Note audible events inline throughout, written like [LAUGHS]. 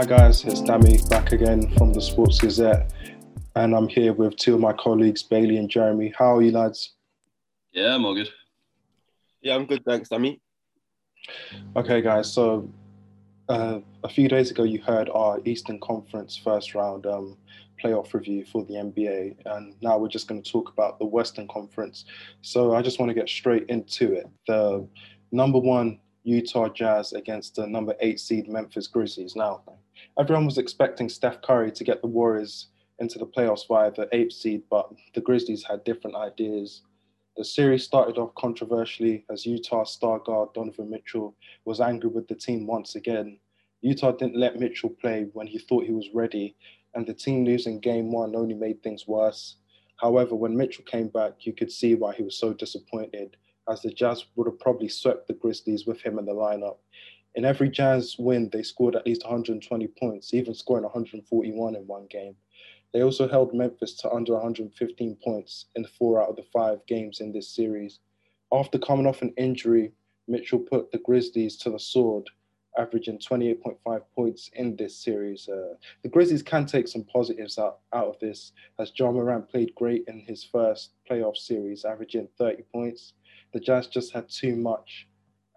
Hi guys, it's Dami back again from the Sports Gazette, and I'm here with two of my colleagues, Bailey and Jeremy. How are you lads? Yeah, I'm all good. Yeah, I'm good, thanks, Dami. Okay, guys. So uh, a few days ago, you heard our Eastern Conference first round um, playoff review for the NBA, and now we're just going to talk about the Western Conference. So I just want to get straight into it. The number one Utah Jazz against the number eight seed Memphis Grizzlies. Now, everyone was expecting Steph Curry to get the Warriors into the playoffs via the eighth seed, but the Grizzlies had different ideas. The series started off controversially as Utah star guard Donovan Mitchell was angry with the team once again. Utah didn't let Mitchell play when he thought he was ready, and the team losing game one only made things worse. However, when Mitchell came back, you could see why he was so disappointed as the Jazz would have probably swept the Grizzlies with him in the lineup. In every Jazz win, they scored at least 120 points, even scoring 141 in one game. They also held Memphis to under 115 points in four out of the five games in this series. After coming off an injury, Mitchell put the Grizzlies to the sword, averaging 28.5 points in this series. Uh, the Grizzlies can take some positives out, out of this, as Ja Morant played great in his first playoff series, averaging 30 points the Jazz just had too much,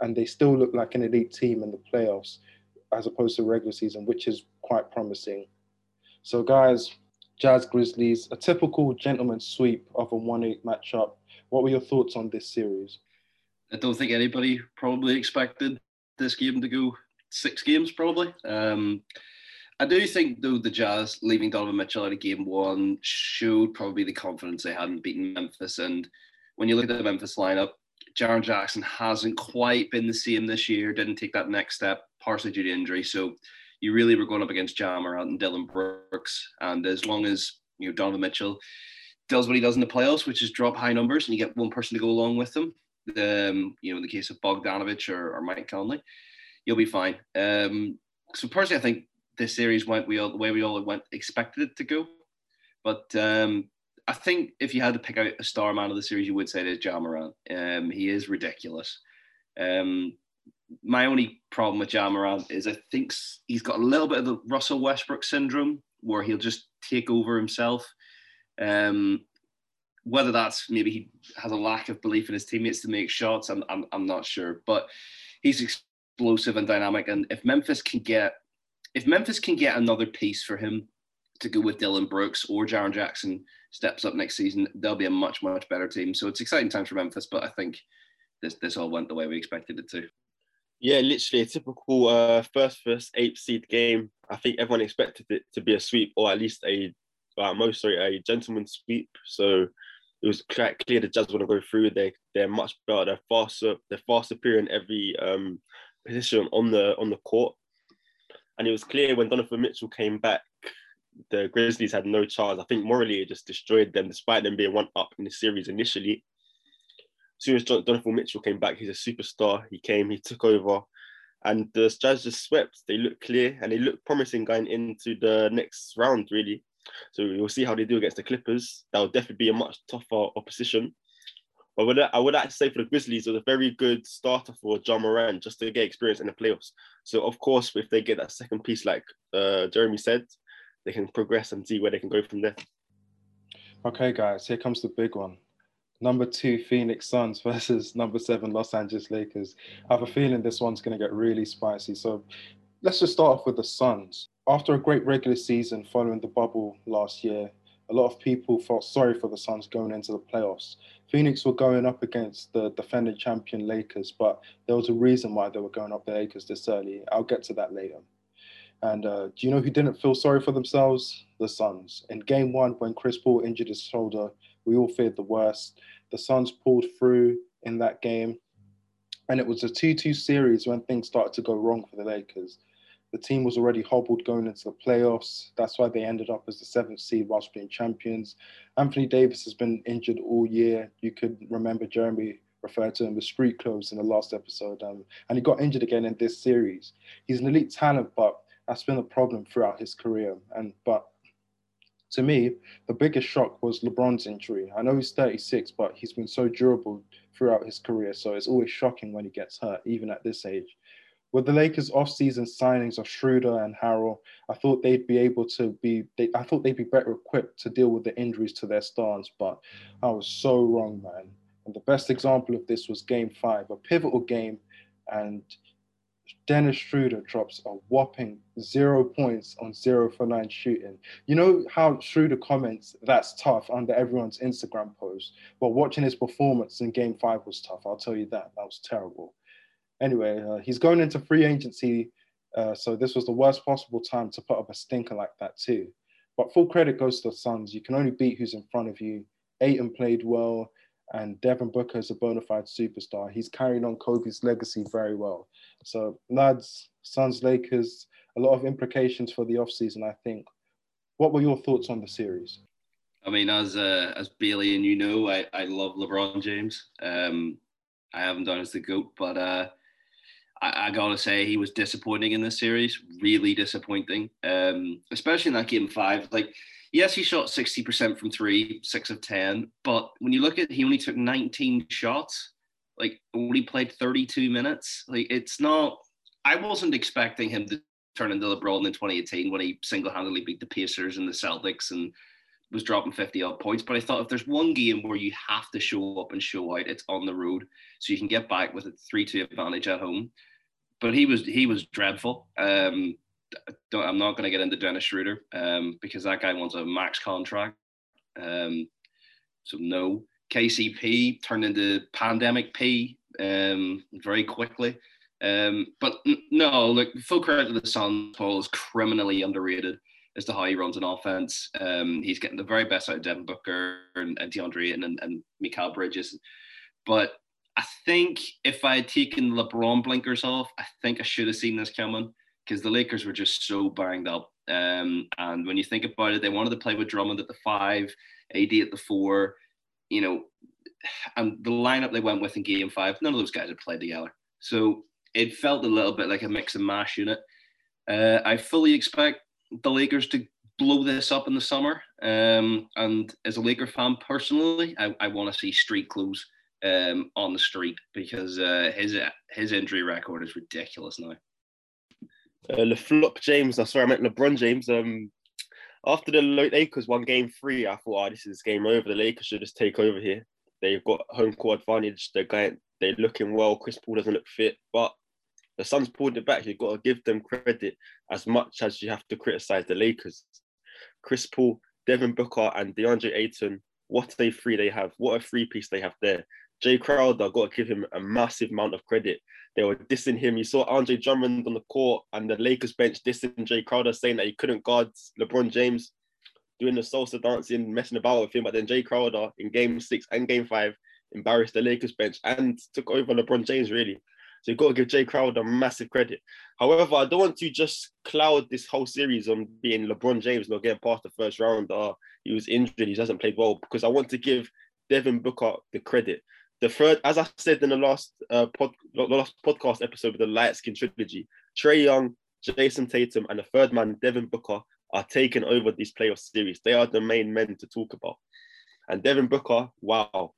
and they still look like an elite team in the playoffs as opposed to regular season, which is quite promising. So, guys, Jazz Grizzlies, a typical gentleman's sweep of a 1 8 matchup. What were your thoughts on this series? I don't think anybody probably expected this game to go six games, probably. Um, I do think, though, the Jazz leaving Donovan Mitchell out of game one showed probably the confidence they hadn't beaten Memphis. And when you look at the Memphis lineup, Jaren Jackson hasn't quite been the same this year, didn't take that next step, partially due to injury. So you really were going up against Ja Morant and Dillon Brooks. And as long as you know Donovan Mitchell does what he does in the playoffs, which is drop high numbers, and you get one person to go along with them, um, you know, in the case of Bogdanovic or, or Mike Conley, you'll be fine. Um, so personally, I think this series went we all, the way we all went expected it to go. But um, I think if you had to pick out a star man of the series, you would say it is Ja Morant. Um, he is ridiculous. Um, my only problem with Ja Morant is I think he's got a little bit of the Russell Westbrook syndrome where he'll just take over himself. Um, whether that's maybe he has a lack of belief in his teammates to make shots, I'm, I'm, I'm not sure. But he's explosive and dynamic. And if Memphis can get if Memphis can get another piece for him to go with Dillon Brooks or Jaren Jackson steps up next season, they'll be a much, much better team. So it's exciting times for Memphis, but I think this this all went the way we expected it to. Yeah, literally a typical uh, first first eighth seed game. I think everyone expected it to be a sweep or at least a uh, most sorry a gentleman's sweep. So it was quite clear the Jazz want to go through. They they're much better. They're faster. They're far superior in every um, position on the on the court. And it was clear when Donovan Mitchell came back the Grizzlies had no chance. I think morally it just destroyed them, despite them being one up in the series initially. As soon as Donovan Mitchell came back, he's a superstar. He came, he took over, and the Jazz just swept. They look clear and they look promising going into the next round, really. So we'll see how they do against the Clippers. That will definitely be a much tougher opposition. But would I, I would actually say for the Grizzlies, it was a very good starter for Ja Morant just to get experience in the playoffs. So of course, if they get that second piece, like uh, Jeremy said, they can progress and see where they can go from there. Okay, guys, here comes the big one. Number two, Phoenix Suns [LAUGHS] versus number seven, Los Angeles Lakers. I have a feeling this one's going to get really spicy. So let's just start off with the Suns. After a great regular season following the bubble last year, a lot of people felt sorry for the Suns going into the playoffs. Phoenix were going up against the defending champion Lakers, but there was a reason why they were going up the Lakers this early. I'll get to that later. And uh, do you know who didn't feel sorry for themselves? The Suns. In game one, when Chris Paul injured his shoulder, we all feared the worst. The Suns pulled through in that game. And it was a 2 2 series when things started to go wrong for the Lakers. The team was already hobbled going into the playoffs. That's why they ended up as the seventh seed whilst being champions. Anthony Davis has been injured all year. You could remember Jeremy referred to him as street clothes in the last episode. Um, and he got injured again in this series. He's an elite talent, but that's been a problem throughout his career. And but to me, the biggest shock was LeBron's injury. I know he's 36, but he's been so durable throughout his career. So it's always shocking when he gets hurt, even at this age. with the Lakers' off-season signings of Schroeder and Harrell, I thought they'd be able to be. They, I thought they'd be better equipped to deal with the injuries to their stars, but I was so wrong, man. And the best example of this was Game Five, a pivotal game, and Dennis Schroeder drops a whopping zero points on zero for nine shooting. You know how Schroeder comments, that's tough under everyone's Instagram post. But watching his performance in game five was tough. I'll tell you that. That was terrible. Anyway, uh, he's going into free agency. Uh, so this was the worst possible time to put up a stinker like that, too. But full credit goes to the Suns. You can only beat who's in front of you. Ayton played well, and Devin Booker is a bona fide superstar. He's carrying on Kobe's legacy very well. So, lads, Suns, Lakers, a lot of implications for the offseason, I think. What were your thoughts on the series? I mean, as uh, as Bailey and you know, I, I love LeBron James. Um, I haven't done as the GOAT, but uh, I, I, gotta say he was disappointing in this series, really disappointing. Um, especially in that game five. Like, yes, he shot 60% from three, six of 10, but when you look at he only took 19 shots like only played 32 minutes. Like it's not. I wasn't expecting him to turn into LeBron in 2018 when he single-handedly beat the Pacers and the Celtics and was dropping 50 odd points. But I thought if there's one game where you have to show up and show out, it's on the road, so you can get back with a three-two advantage at home. But he was he was dreadful. Um, I'm not going to get into Dennis Schroeder um, because that guy wants a max contract. Um, so no. KCP turned into pandemic P um, very quickly. Um, but no, look, full credit to the Suns. Paul is criminally underrated as to how he runs an offense. Um, he's getting the very best out of Devin Booker and, and DeAndre and, and, and Mikal Bridges. But I think if I had taken LeBron blinkers off, I think I should have seen this coming because the Lakers were just so banged up. Um, and when you think about it, they wanted to play with Drummond at the five, AD at the four you know, and the lineup they went with in game five, none of those guys had played together. So it felt a little bit like a mix and mash unit. Uh, I fully expect the Lakers to blow this up in the summer. Um, and as a Laker fan personally, I, I want to see street clothes um, on the street because uh, his his injury record is ridiculous now. Uh, LeFlop James, I'm sorry, I meant LeBron James. Um, after the Lakers won game three, I thought, oh, this is game over. The Lakers should just take over here. They've got home court advantage. They're going, they're looking well. Chris Paul doesn't look fit, but the Suns pulled it back. You've got to give them credit as much as you have to criticize the Lakers. Chris Paul, Devin Booker, and DeAndre Ayton. What a three they have. What a three piece they have there. Jae Crowder, got to give him a massive amount of credit. They were dissing him. You saw Andre Drummond on the court and the Lakers bench dissing Jae Crowder, saying that he couldn't guard LeBron James, doing the salsa dancing, messing about with him. But then Jae Crowder in game six and game five embarrassed the Lakers bench and took over LeBron James, really. So you've got to give Jae Crowder massive credit. However, I don't want to just cloud this whole series on being LeBron James not getting past the first round. Uh, he was injured, he hasn't played well, because I want to give Devin Booker the credit the third, as I said in the last uh, pod, last podcast episode of the Light Skin trilogy, Trae Young, Jayson Tatum, and the third man, Devin Booker, are taking over this playoff series. They are the main men to talk about. And Devin Booker, wow,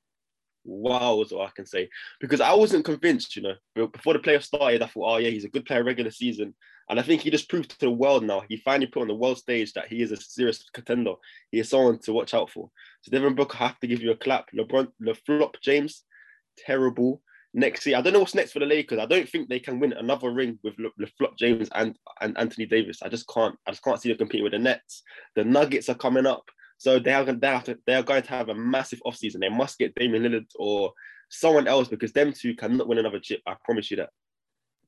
wow is all I can say. Because I wasn't convinced, you know, before the playoffs started, I thought, oh yeah, he's a good player regular season. And I think he just proved to the world now. He finally put on the world stage that he is a serious contender. He is someone to watch out for. So Devin Booker, I have to give you a clap. LeBron, LeFlop James, terrible. Next year, I don't know what's next for the Lakers. I don't think they can win another ring with Le, LeFlop James and, and Anthony Davis. I just can't. I just can't see them competing with the Nets. The Nuggets are coming up, so they are they, have to, they are going to have a massive offseason. They must get Damian Lillard or someone else because them two cannot win another chip. I promise you that.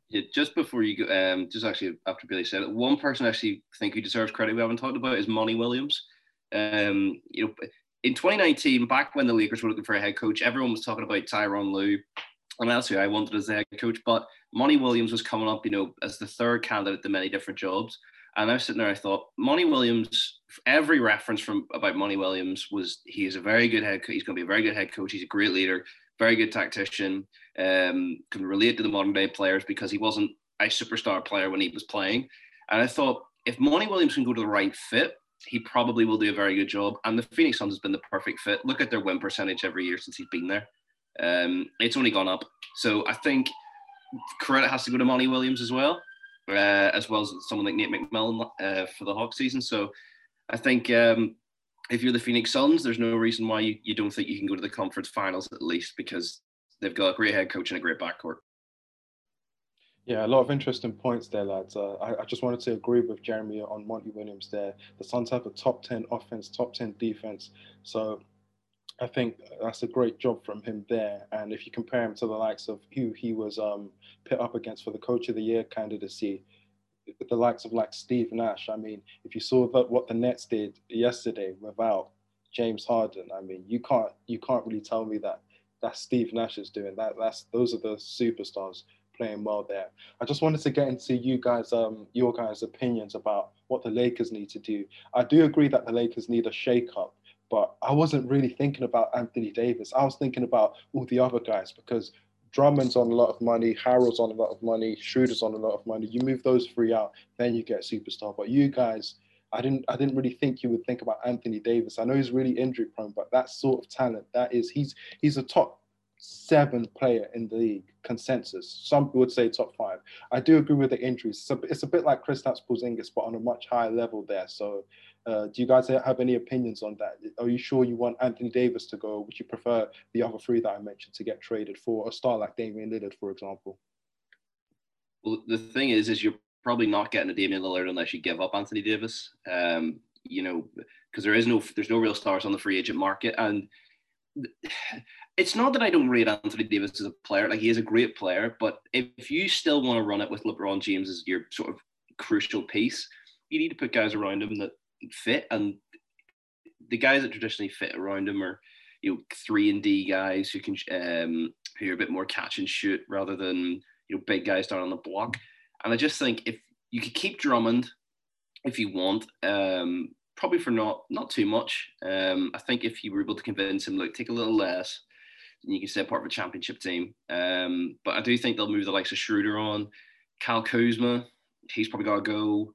Yeah, just before you go, um, just actually after Billy said it, one person I actually think who deserves credit we haven't talked about is Monty Williams. Um, you know, in 2019, back when the Lakers were looking for a head coach, everyone was talking about Tyronn Lue, and that's who I wanted as the head coach. But Monty Williams was coming up, you know, as the third candidate to many different jobs. And I was sitting there, I thought, Monty Williams, every reference from about Monty Williams was he is a very good head coach. He's going to be a very good head coach. He's a great leader, very good tactician, um, can relate to the modern day players because he wasn't a superstar player when he was playing. And I thought, if Monty Williams can go to the right fit, he probably will do a very good job. And the Phoenix Suns has been the perfect fit. Look at their win percentage every year since he's been there. Um, it's only gone up. So I think credit has to go to Monty Williams as well, uh, as well as someone like Nate McMillan uh, for the Hawk season. So I think um, if you're the Phoenix Suns, there's no reason why you, you don't think you can go to the conference finals at least because they've got a great head coach and a great backcourt. Yeah, a lot of interesting points there, lads. Uh, I, I, just wanted to agree with Jeremy on Monty Williams there. The Suns have a top 10 offense, top 10 defense. So I think that's a great job from him there. And if you compare him to the likes of who he was um, put up against for the Coach of the Year candidacy, the likes of like Steve Nash. I mean, if you saw that what the Nets did yesterday without James Harden, I mean, you can't you can't really tell me that that's Steve Nash is doing that. That's those are the superstars playing well there. I just wanted to get into you guys, um, your guys' opinions about what the Lakers need to do. I do agree that the Lakers need a shake-up, but I wasn't really thinking about Anthony Davis. I was thinking about all the other guys because Drummond's on a lot of money, Harrell's on a lot of money, Schroeder's on a lot of money. You move those three out, then you get superstar. But you guys, I didn't I didn't really think you would think about Anthony Davis. I know he's really injury prone, but that sort of talent, that is he's he's a top seven player in the league consensus. Some would say top five. I do agree with the injuries. A, it's a bit like Kristaps Porzingis, but on a much higher level there. So, uh, do you guys have any opinions on that? Are you sure you want Anthony Davis to go? Would you prefer the other three that I mentioned to get traded for a star like Damian Lillard, for example? Well, the thing is, is you're probably not getting a Damian Lillard unless you give up Anthony Davis. Um, you know, because there is no, there's no real stars on the free agent market, and [SIGHS] it's not that I don't rate Anthony Davis as a player. Like he is a great player, but if you still want to run it with LeBron James as your sort of crucial piece, you need to put guys around him that fit. And the guys that traditionally fit around him are, you know, three and D guys who can um, who are a bit more catch and shoot rather than you know big guys down on the block. And I just think if you could keep Drummond if you want, um, probably for not not too much. Um, I think if you were able to convince him, look, take a little less, and you can stay part of a championship team. Um, but I do think they'll move the likes of Schroeder on, Kyle Kuzma, he's probably got to go.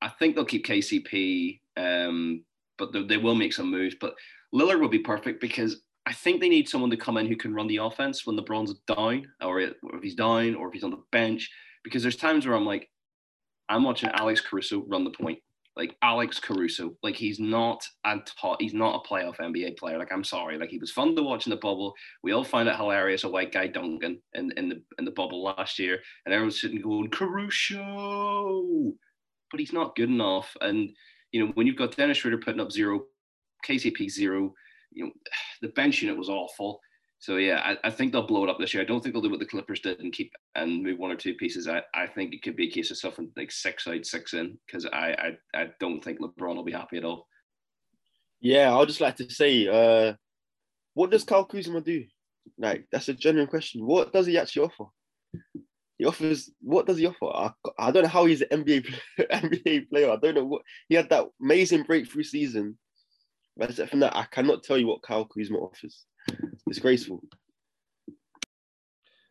I think they'll keep KCP, um, but they, they will make some moves. But Lillard would be perfect because I think they need someone to come in who can run the offense when LeBron's down, or if he's down, or if he's on the bench. Because there's times where I'm like, I'm watching Alex Caruso run the point like Alex Caruso. Like he's not a top, he's not a playoff NBA player. Like I'm sorry, like he was fun to watch in the bubble. We all find it hilarious a white guy dunking in, in the in the bubble last year, and everyone's sitting going Caruso, but he's not good enough. And you know when you've got Dennis Schroeder putting up zero, KCP zero, you know [SIGHS] the bench unit was awful. So yeah, I, I, think they'll blow it up this year. I don't think they'll do what the Clippers did and keep and move one or two pieces. I, I think it could be a case of something like six out, six in, because I, I I don't think LeBron will be happy at all. Yeah, I'd just like to say, uh, what does Kyle Kuzma do? Like that's a genuine question. What does he actually offer? He offers what does he offer? I, I don't know how he's an NBA [LAUGHS] NBA player. I don't know what he had that amazing breakthrough season. But from that, I cannot tell you what Kyle Kuzma offers. Disgraceful.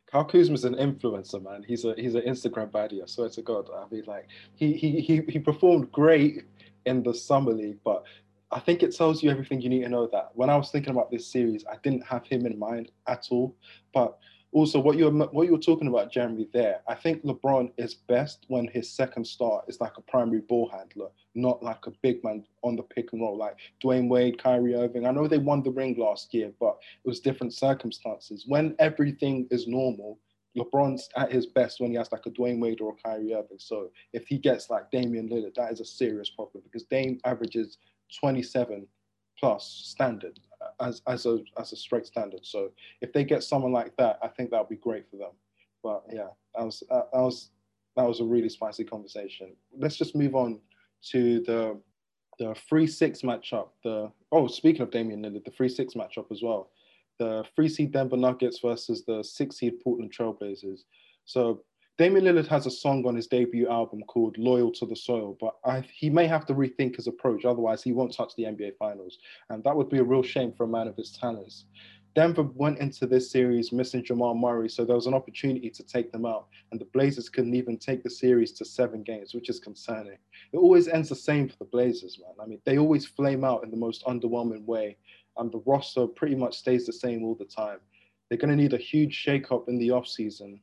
Kyle Kuzma's an influencer, man. He's a he's an Instagram baddie. I swear to God. I mean, like he he he he performed great in the summer league, but I think it tells you everything you need to know. That when I was thinking about this series, I didn't have him in mind at all. But also what you're what you were talking about, Jeremy, there, I think LeBron is best when his second star is like a primary ball handler, not like a big man on the pick and roll, like Dwyane Wade, Kyrie Irving. I know they won the ring last year, but it was different circumstances. When everything is normal, LeBron's at his best when he has like a Dwyane Wade or a Kyrie Irving. So if he gets like Damian Lillard, that is a serious problem because Dame averages 27 plus standard as as a as a straight standard. So if they get someone like that, I think that would be great for them. But yeah, that was that was that was a really spicy conversation. Let's just move on to the the three six matchup. The oh, speaking of Damian Lillard, the three six matchup as well. The three seed Denver Nuggets versus the six seed Portland Trailblazers. So Damian Lillard has a song on his debut album called Loyal to the Soil, but I, he may have to rethink his approach. Otherwise, he won't touch the NBA Finals. And that would be a real shame for a man of his talents. Denver went into this series missing Jamal Murray, so there was an opportunity to take them out. And the Blazers couldn't even take the series to seven games, which is concerning. It always ends the same for the Blazers, man. I mean, they always flame out in the most underwhelming way. And the roster pretty much stays the same all the time. They're going to need a huge shakeup in the offseason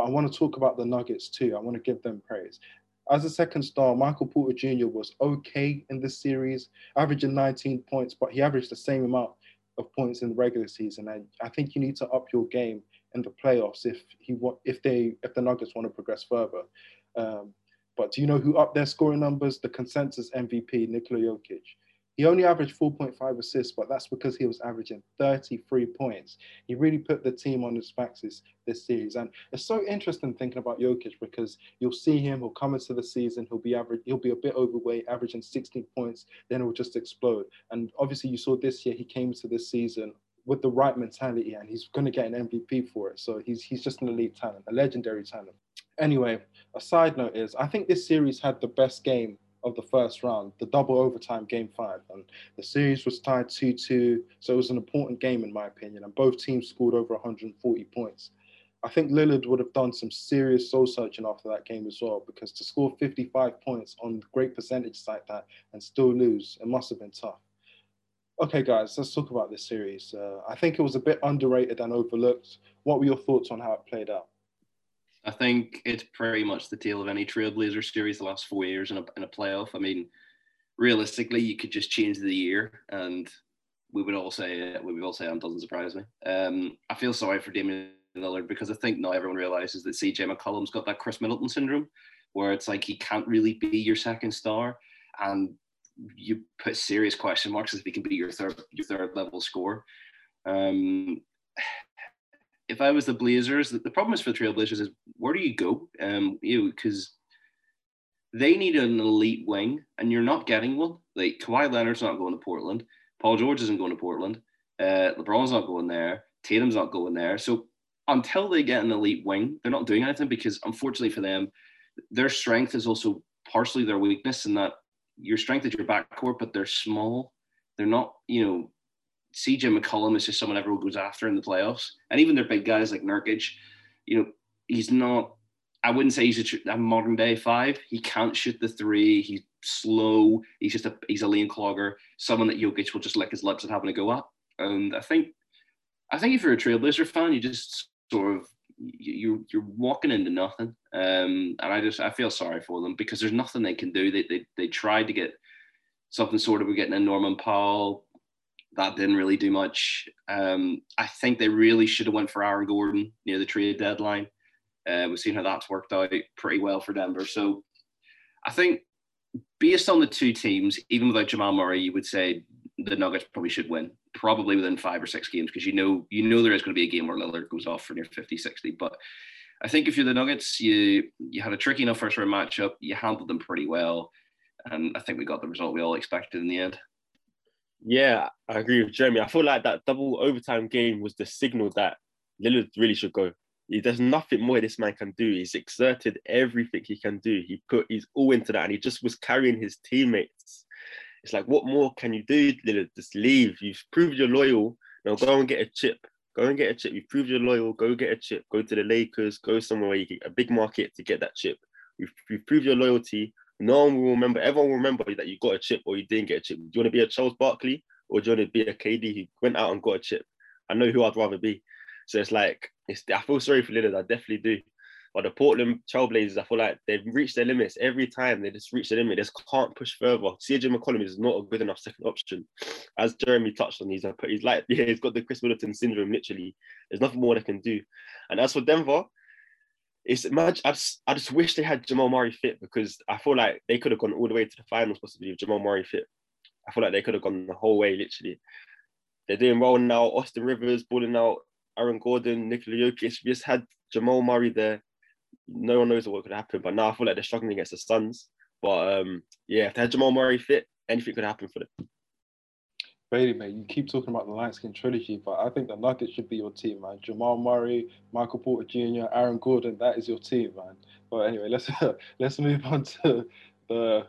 but I want to talk about the Nuggets too. I want to give them praise. As a second star, Michael Porter Jr. was okay in this series, averaging 19 points, but he averaged the same amount of points in the regular season. And I think you need to up your game in the playoffs if he if they if the Nuggets want to progress further. Um, but do you know who upped their scoring numbers? The consensus MVP, Nikola Jokic. He only averaged 4.5 assists, but that's because he was averaging 33 points. He really put the team on his backs this, this series. And it's so interesting thinking about Jokic because you'll see him, he'll come into the season, he'll be average, he'll be a bit overweight, averaging 16 points, then it'll just explode. And obviously you saw this year he came to this season with the right mentality and he's going to get an MVP for it. So he's he's just an elite talent, a legendary talent. Anyway, a side note is I think this series had the best game of the first round, the double overtime game five. And the series was tied 2 2. So it was an important game, in my opinion. And both teams scored over 140 points. I think Lillard would have done some serious soul searching after that game as well, because to score 55 points on great percentage like that and still lose, it must have been tough. Okay, guys, let's talk about this series. Uh, I think it was a bit underrated and overlooked. What were your thoughts on how it played out? I think it's pretty much the tale of any Trailblazer series the last four years in a, in a playoff. I mean, realistically, you could just change the year and we would all say we would all say it doesn't surprise me. Um, I feel sorry for Damian Lillard because I think now everyone realizes that CJ McCollum's got that Khris Middleton syndrome, where it's like he can't really be your second star, and you put serious question marks as if he can be your third your third level score. Um, if I was the Blazers, the, problem is for the Trailblazers is where do you go? Um, you because they need an elite wing, and you're not getting one. Like Kawhi Leonard's not going to Portland. Paul George isn't going to Portland. Uh, LeBron's not going there. Tatum's not going there. So until they get an elite wing, they're not doing anything because unfortunately for them, their strength is also partially their weakness in that your strength is your backcourt, but they're small. They're not, you know, CJ McCollum is just someone everyone goes after in the playoffs. And even their big guys like Nurkic, you know, he's not, I wouldn't say he's a, a, modern day five. He can't shoot the three. He's slow. He's just a, he's a lane clogger, someone that Jokic will just lick his lips at having to go up. And I think, I think if you're a Trailblazer fan, you just sort of, you're you're walking into nothing. Um, and I just, I feel sorry for them because there's nothing they can do. They, they, they tried to get something sort of, we're getting a Norman Powell, that didn't really do much. Um, I think they really should have went for Aaron Gordon near the trade deadline. Uh, we've seen how that's worked out pretty well for Denver. So I think based on the two teams, even without Jamal Murray, you would say the Nuggets probably should win, probably within five or six games, because you know you know there is going to be a game where Lillard goes off for near 50, 60. But I think if you're the Nuggets, you you had a tricky enough first round matchup, you handled them pretty well. And I think we got the result we all expected in the end. Yeah, I agree with Jeremy. I feel like that double overtime game was the signal that Lillard really should go. There's nothing more this man can do. He's exerted everything he can do. He put he's all into that, and he just was carrying his teammates. It's like, what more can you do, Lillard? Just leave. You've proved you're loyal. Now go and get a chip. Go and get a chip. You've proved you're loyal. Go get a chip. Go to the Lakers. Go somewhere where you get a big market to get that chip. You've, you've proved your loyalty. No one will remember. Everyone will remember that you got a chip or you didn't get a chip. Do you want to be a Charles Barkley or do you want to be a KD who went out and got a chip? I know who I'd rather be. So it's like it's. I feel sorry for Lillard. I definitely do. But the Portland Trailblazers, I feel like they've reached their limits every time. They just reach their limit. They just can't push further. CJ McCollum is not a good enough second option. As Jeremy touched on, he's he's like [LAUGHS] yeah, he's got the Khris Middleton syndrome. Literally, there's nothing more they can do. And as for Denver, it's much. I just, I just wish they had Jamal Murray fit because I feel like they could have gone all the way to the finals possibly if Jamal Murray fit. I feel like they could have gone the whole way literally. They're doing well now. Austin Rivers balling out. Aaron Gordon, Nikola Jokic. You just had Jamal Murray there, no one knows what could happen. But now I feel like they're struggling against the Suns. But um, yeah, if they had Jamal Murray fit, anything could happen for them. Bailey, mate, you keep talking about the light skin trilogy, but I think the Nuggets should be your team, man. Jamal Murray, Michael Porter Jr., Aaron Gordon, that is your team, man. But anyway, let's [LAUGHS] let's move on to the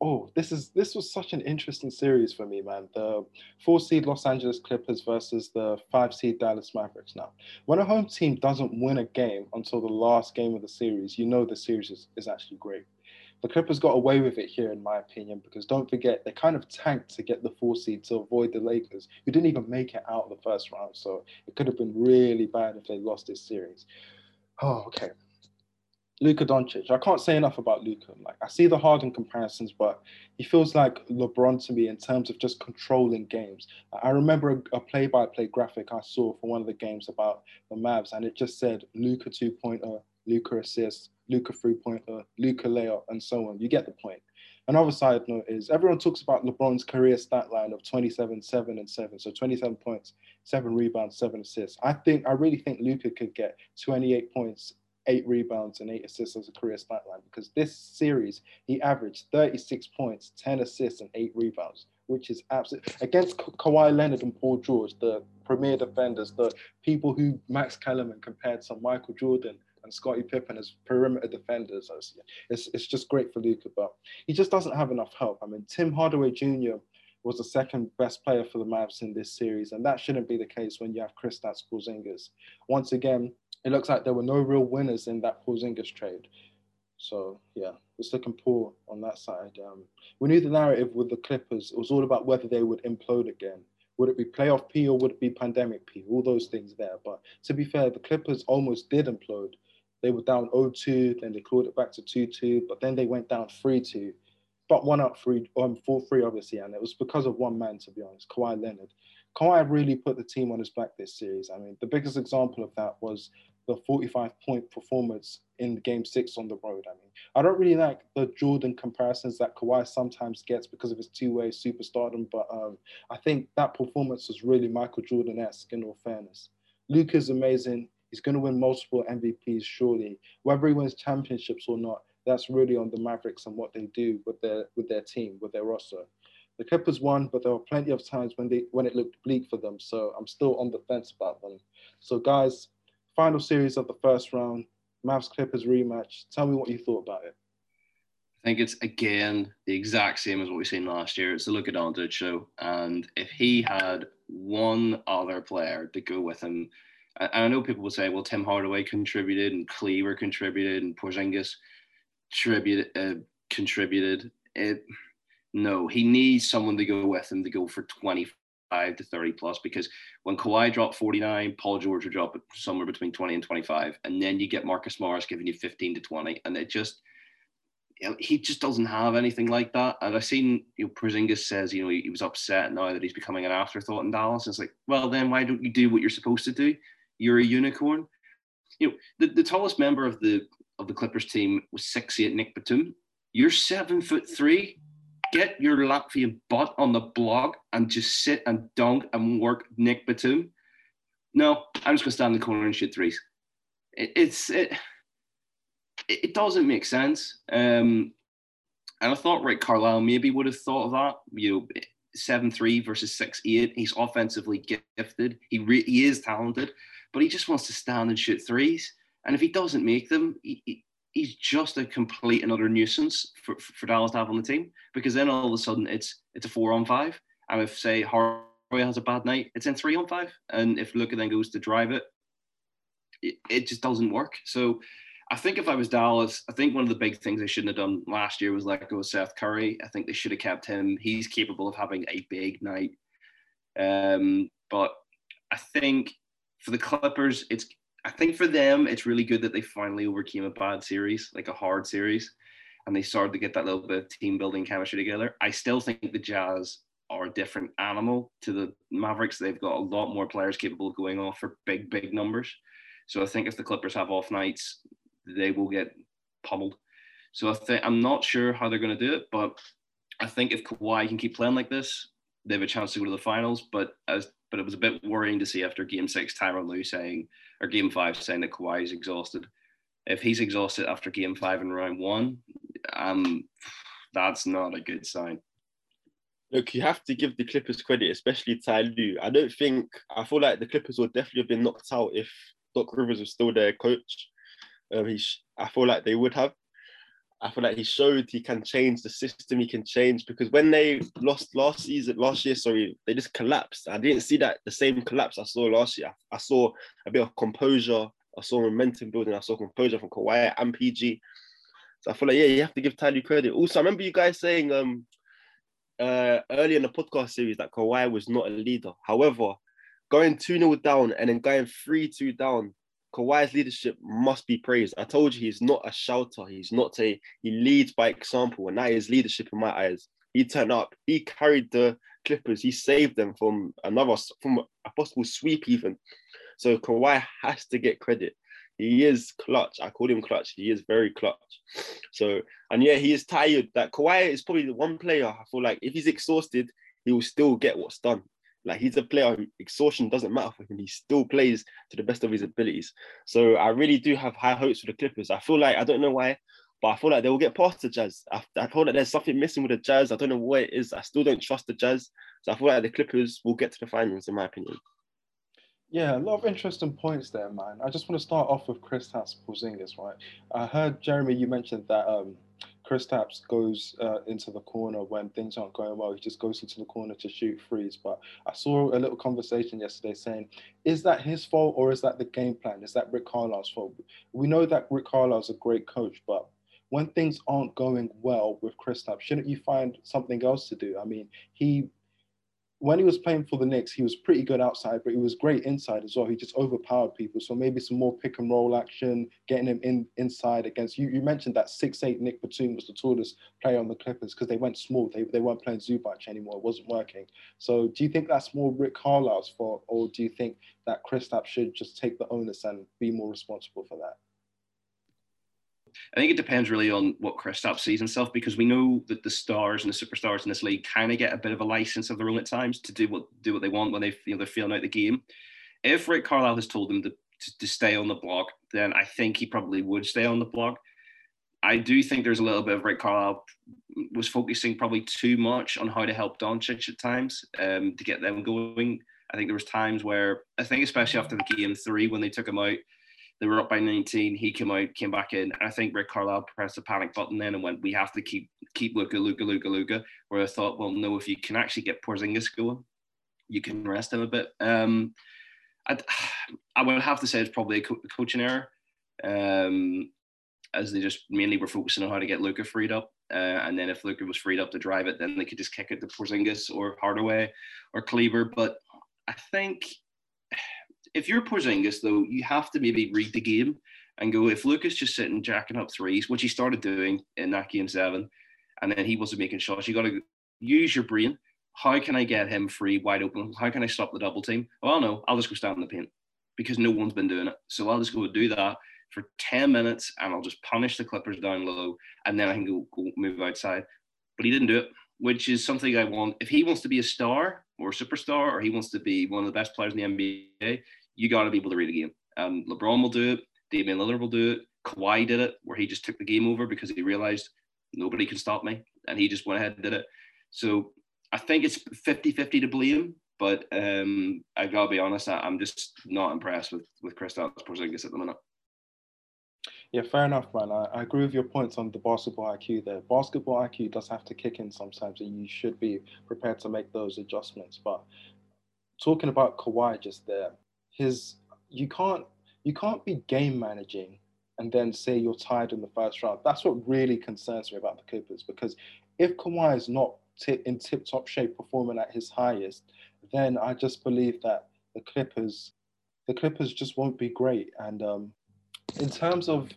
oh, this is this was such an interesting series for me, man. The four seed Los Angeles Clippers versus the five seed Dallas Mavericks. Now, when a home team doesn't win a game until the last game of the series, you know the series is, is actually great the Clippers got away with it here, in my opinion, because don't forget they kind of tanked to get the four seed to avoid the Lakers, who didn't even make it out of the first round. So it could have been really bad if they lost this series. Oh, okay. Luka Doncic. I can't say enough about Luka. Like I see the Harden comparisons, but he feels like LeBron to me in terms of just controlling games. I remember a, play-by-play graphic I saw for one of the games about the Mavs, and it just said Luka two-pointer, Luka assist, Luka three-pointer, Luka layup, and so on. You get the point. Another side note is everyone talks about LeBron's career stat line of 27, 7, and 7. So 27 points, 7 rebounds, 7 assists. I think I really think Luka could get 28 points eight rebounds and eight assists as a career stat line because this series he averaged 36 points, 10 assists, and eight rebounds, which is absolutely against Ka- Kawhi Leonard and Paul George, the premier defenders, the people who Max Kellerman compared to Michael Jordan and Scottie Pippen as perimeter defenders. It's, it's just great for Luka, but he just doesn't have enough help. I mean, Tim Hardaway Jr. was the second best player for the Mavs in this series, and that shouldn't be the case when you have Kristaps Porzingis. Once again, it looks like there were no real winners in that Porzingis trade. So yeah, it's looking poor on that side. Um, we knew the narrative with the Clippers. It was all about whether they would implode again. Would it be playoff P or would it be pandemic P? All those things there. But to be fair, the Clippers almost did implode. They were down 0-2, then they clawed it back to 2-2, but then they went down 3-2, but one up 3, um, 4-3 obviously, and it was because of one man, to be honest, Kawhi Leonard. Kawhi really put the team on his back this series. I mean, the biggest example of that was the 45 point performance in game six on the road. I mean, I don't really like the Jordan comparisons that Kawhi sometimes gets because of his two way superstardom, but um, I think that performance was really Michael Jordan esque in all fairness. Luke is amazing. He's going to win multiple MVPs, surely. Whether he wins championships or not, that's really on the Mavericks and what they do with their with their team, with their roster. The Clippers won, but there were plenty of times when they when it looked bleak for them. So I'm still on the fence about them. So guys, final series of the first round, Mavs Clippers rematch. Tell me what you thought about it. I think it's again the exact same as what we seen last year. It's the Luka Doncic show, and if he had one other player to go with him, I know people will say, well, Tim Hardaway contributed, and Kleber contributed, and Porzingis contributed. Uh, contributed. It, no, he needs someone to go with him to go for 25 to 30 plus because when Kawhi dropped 49, Paul George would drop somewhere between 20 and 25. And then you get Marcus Morris giving you 15 to 20. And it just, you know, he just doesn't have anything like that. And I've seen, you know, Porzingis says, you know, he was upset now that he's becoming an afterthought in Dallas. It's like, well, then why don't you do what you're supposed to do? You're a unicorn. You know, the, the tallest member of the of the Clippers team was six eight Nic Batum. You're seven foot three get your Latvian butt on the blog and just sit and dunk and work Nic Batum. No, I'm just gonna stand in the corner and shoot threes. It, it's it, it doesn't make sense. Um, and I thought Rick Carlisle maybe would have thought of that. You know, seven three versus six eight. He's offensively gifted. He re- he is talented, but he just wants to stand and shoot threes. And if he doesn't make them, he, he's just a complete and utter nuisance for, for Dallas to have on the team because then all of a sudden it's it's a four on five. And if say Hardaway has a bad night, it's in three on five. And if Luka then goes to drive it, it, it just doesn't work. So I think if I was Dallas, I think one of the big things they shouldn't have done last year was let go of Seth Curry. I think they should have kept him. He's capable of having a big night. Um, but I think for the Clippers, it's I think for them, it's really good that they finally overcame a bad series, like a hard series, and they started to get that little bit of team building chemistry together. I still think the Jazz are a different animal to the Mavericks. They've got a lot more players capable of going off for big, big numbers. So I think if the Clippers have off nights, they will get pummeled. So I think I'm not sure how they're going to do it, but I think if Kawhi can keep playing like this, they have a chance to go to the finals. But as but it was a bit worrying to see after Game Six, Tyronn Lue saying or Game Five saying that Kawhi is exhausted. If he's exhausted after Game Five and Round One, um, that's not a good sign. Look, you have to give the Clippers credit, especially Ty Lue. I don't think I feel like the Clippers would definitely have been knocked out if Doc Rivers was still their coach. Um, he, I feel like they would have. I feel like he showed he can change the system. He can change because when they lost last season, last year, sorry, they just collapsed. I didn't see that the same collapse I saw last year. I saw a bit of composure. I saw momentum building. I saw composure from Kawhi and PG. So I feel like yeah, you have to give Ty credit. Also, I remember you guys saying um uh early in the podcast series that Kawhi was not a leader. However, going 2 0 down and then going 3 2 down Kawhi's leadership must be praised. I told you he's not a shouter. He's not a he leads by example, and that is leadership in my eyes. He turned up. He carried the Clippers. He saved them from another from a possible sweep even. So Kawhi has to get credit. He is clutch. I call him clutch. He is very clutch. So and yeah, he is tired. That Kawhi is probably the one player I feel like if he's exhausted, he will still get what's done. Like he's a player exhaustion doesn't matter for him. He still plays to the best of his abilities. So I really do have high hopes for the Clippers. I feel like I don't know why, but I feel like they will get past the Jazz. I, I feel like there's something missing with the Jazz. I don't know what it is. I still don't trust the Jazz. So I feel like the Clippers will get to the finals, in my opinion. Yeah, a lot of interesting points there, man. I just want to start off with Kristaps Porzingis, right? I heard Jeremy, you mentioned that um, Kristaps goes uh, into the corner when things aren't going well. He just goes into the corner to shoot threes. But I saw a little conversation yesterday saying, is that his fault or is that the game plan? Is that Rick Carlisle's fault? We know that Rick Carlisle's a great coach, but when things aren't going well with Kristaps, shouldn't you find something else to do? I mean, he when he was playing for the Knicks, he was pretty good outside, but he was great inside as well. He just overpowered people. So maybe some more pick and roll action, getting him in inside against you. You mentioned that six eight Nic Batum was the tallest player on the Clippers because they went small. They, they weren't playing Zubac anymore. It wasn't working. So do you think that's more Rick Carlisle's fault, or do you think that Kristaps should just take the onus and be more responsible for that? I think it depends really on what Kristaps sees himself because we know that the stars and the superstars in this league kind of get a bit of a license of their own at times to do what do what they want when they feel they're feeling out the game. If Rick Carlisle has told them to, to, to stay on the block, then I think he probably would stay on the block. I do think there's a little bit of Rick Carlisle was focusing probably too much on how to help Doncic at times um, to get them going. I think there was times where I think especially after the game three when they took him out, they were up by 19. He came out, came back in. I think Rick Carlisle pressed the panic button then and went, "We have to keep keep Luka, Luka, Luka, Luka." Where I thought, well, no, if you can actually get Porzingis going, you can rest him a bit. Um, I'd, [SIGHS] I would have to say it's probably a co- coaching error, um, as they just mainly were focusing on how to get Luka freed up. Uh, and then if Luka was freed up to drive it, then they could just kick it to Porzingis or Hardaway or Kleber. But I think if you're Porzingis, though, you have to maybe read the game and go, if Luka's just sitting jacking up threes, which he started doing in that game seven, and then he wasn't making shots, you got to use your brain. How can I get him free, wide open? How can I stop the double team? Well, no, I'll just go stand in the paint because no one's been doing it. So I'll just go do that for 10 minutes and I'll just punish the Clippers down low and then I can go, go move outside. But he didn't do it, which is something I want. If he wants to be a star or a superstar or he wants to be one of the best players in the NBA, you got to be able to read a game. Um, LeBron will do it. Damian Lillard will do it. Kawhi did it, where he just took the game over because he realized nobody can stop me, and he just went ahead and did it. So I think it's 50-50 to blame, but um, I gotta be honest, I, am just not impressed with with Kristaps Porzingis at the minute. Yeah, fair enough, man. I, I, agree with your points on the basketball IQ there. Basketball IQ does have to kick in sometimes, and you should be prepared to make those adjustments. But talking about Kawhi just there, his you can't you can't be game managing and then say you're tired in the first round. That's what really concerns me about the Clippers because if Kawhi is not t- in tip top shape, performing at his highest, then I just believe that the Clippers, the Clippers just won't be great. And um, in terms of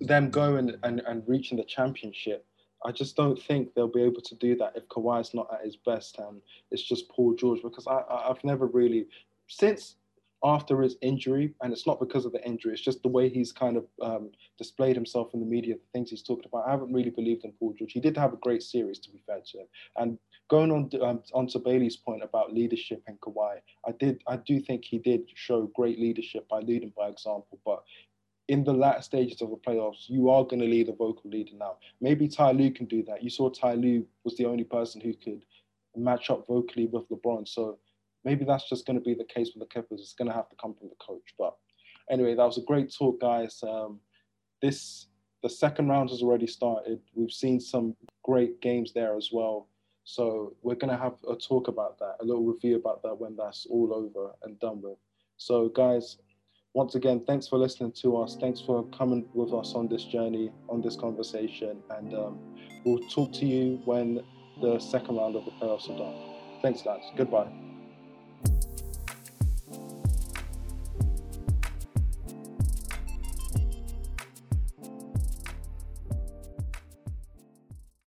them going and, and reaching the championship, I just don't think they'll be able to do that if Kawhi's not at his best and it's just Paul George because I I've never really since after his injury, and it's not because of the injury, it's just the way he's kind of um, displayed himself in the media, the things he's talked about. I haven't really believed in Paul George. He did have a great series, to be fair to him. And going on um, on to Bailey's point about leadership and Kawhi, I did I do think he did show great leadership by leading by example, but in the latter stages of the playoffs, you are going to lead a vocal leader now. Maybe Ty Lue can do that. You saw Ty Lue was the only person who could match up vocally with LeBron. So maybe that's just going to be the case with the Clippers. It's going to have to come from the coach. But anyway, that was a great talk, guys. Um, this the second round has already started. We've seen some great games there as well. So we're going to have a talk about that, a little review about that when that's all over and done with. So, guys, once again, thanks for listening to us. Thanks for coming with us on this journey, on this conversation. And um, we'll talk to you when the second round of the playoffs are done. Thanks, guys. Goodbye.